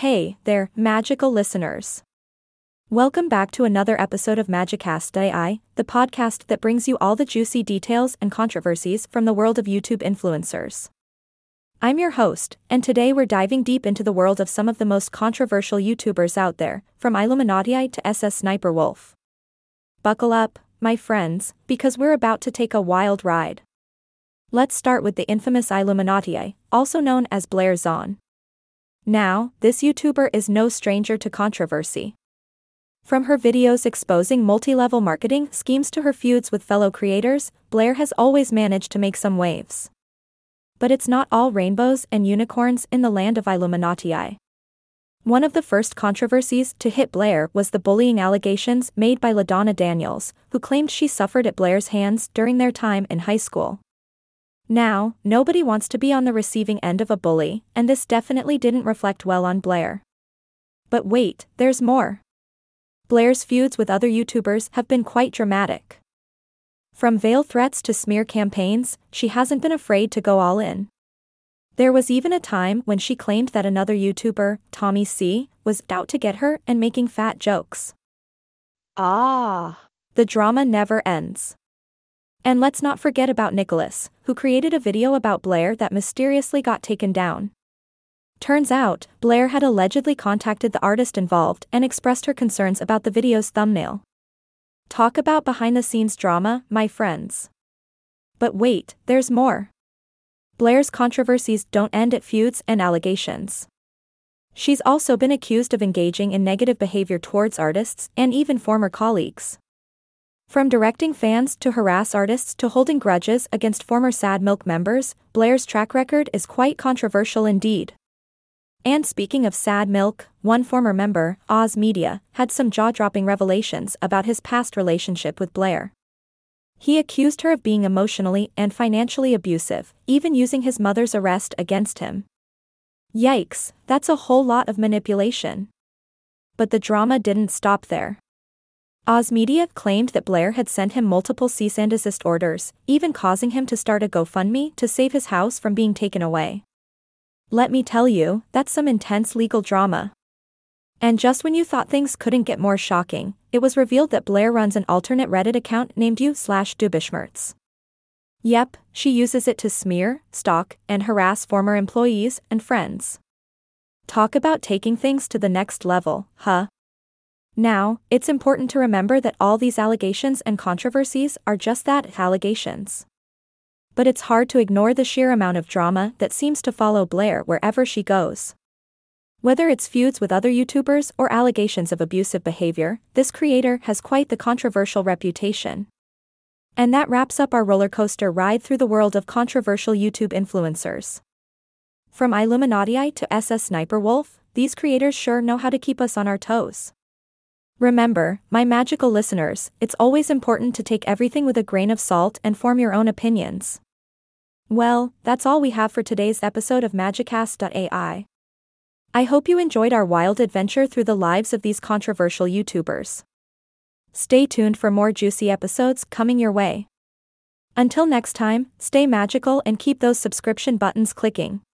Hey there, magical listeners. Welcome back to another episode of Magicast AI, the podcast that brings you all the juicy details and controversies from the world of YouTube influencers. I'm your host, and today we're diving deep into the world of some of the most controversial YouTubers out there, from Illuminaughti to SSSniperWolf. Buckle up, my friends, because we're about to take a wild ride. Let's start with the infamous Illuminaughti, also known as Blair Zahn. Now, this YouTuber is no stranger to controversy. From her videos exposing multi level marketing schemes to her feuds with fellow creators, Blair has always managed to make some waves. But it's not all rainbows and unicorns in the land of Illuminaughti. One of the first controversies to hit Blair was the bullying allegations made by LaDonna Daniels, who claimed she suffered at Blair's hands during their time in high school. Now, nobody wants to be on the receiving end of a bully, and this definitely didn't reflect well on Blair. But wait, there's more. Blair's feuds with other YouTubers have been quite dramatic. From veil threats to smear campaigns, she hasn't been afraid to go all in. There was even a time when she claimed that another YouTuber, Tommy C, was out to get her and making fat jokes. Ah. The drama never ends. And let's not forget about Nicholas, who created a video about Blair that mysteriously got taken down. Turns out, Blair had allegedly contacted the artist involved and expressed her concerns about the video's thumbnail. Talk about behind the scenes drama, my friends. But wait, there's more. Blair's controversies don't end at feuds and allegations. She's also been accused of engaging in negative behavior towards artists and even former colleagues. From directing fans to harass artists to holding grudges against former Sad Milk members, Blair's track record is quite controversial indeed. And speaking of Sad Milk, one former member, Oz Media, had some jaw dropping revelations about his past relationship with Blair. He accused her of being emotionally and financially abusive, even using his mother's arrest against him. Yikes, that's a whole lot of manipulation. But the drama didn't stop there. Oz Media claimed that Blair had sent him multiple cease and desist orders, even causing him to start a GoFundMe to save his house from being taken away. Let me tell you, that's some intense legal drama. And just when you thought things couldn't get more shocking, it was revealed that Blair runs an alternate Reddit account named you slash Dubishmertz. Yep, she uses it to smear, stalk, and harass former employees and friends. Talk about taking things to the next level, huh? Now, it's important to remember that all these allegations and controversies are just that allegations. But it's hard to ignore the sheer amount of drama that seems to follow Blair wherever she goes. Whether it's feuds with other YouTubers or allegations of abusive behavior, this creator has quite the controversial reputation. And that wraps up our roller coaster ride through the world of controversial YouTube influencers. From Illuminaughti to SSSniperWolf, these creators sure know how to keep us on our toes. Remember, my magical listeners, it's always important to take everything with a grain of salt and form your own opinions. Well, that's all we have for today's episode of Magicast.ai. I hope you enjoyed our wild adventure through the lives of these controversial YouTubers. Stay tuned for more juicy episodes coming your way. Until next time, stay magical and keep those subscription buttons clicking.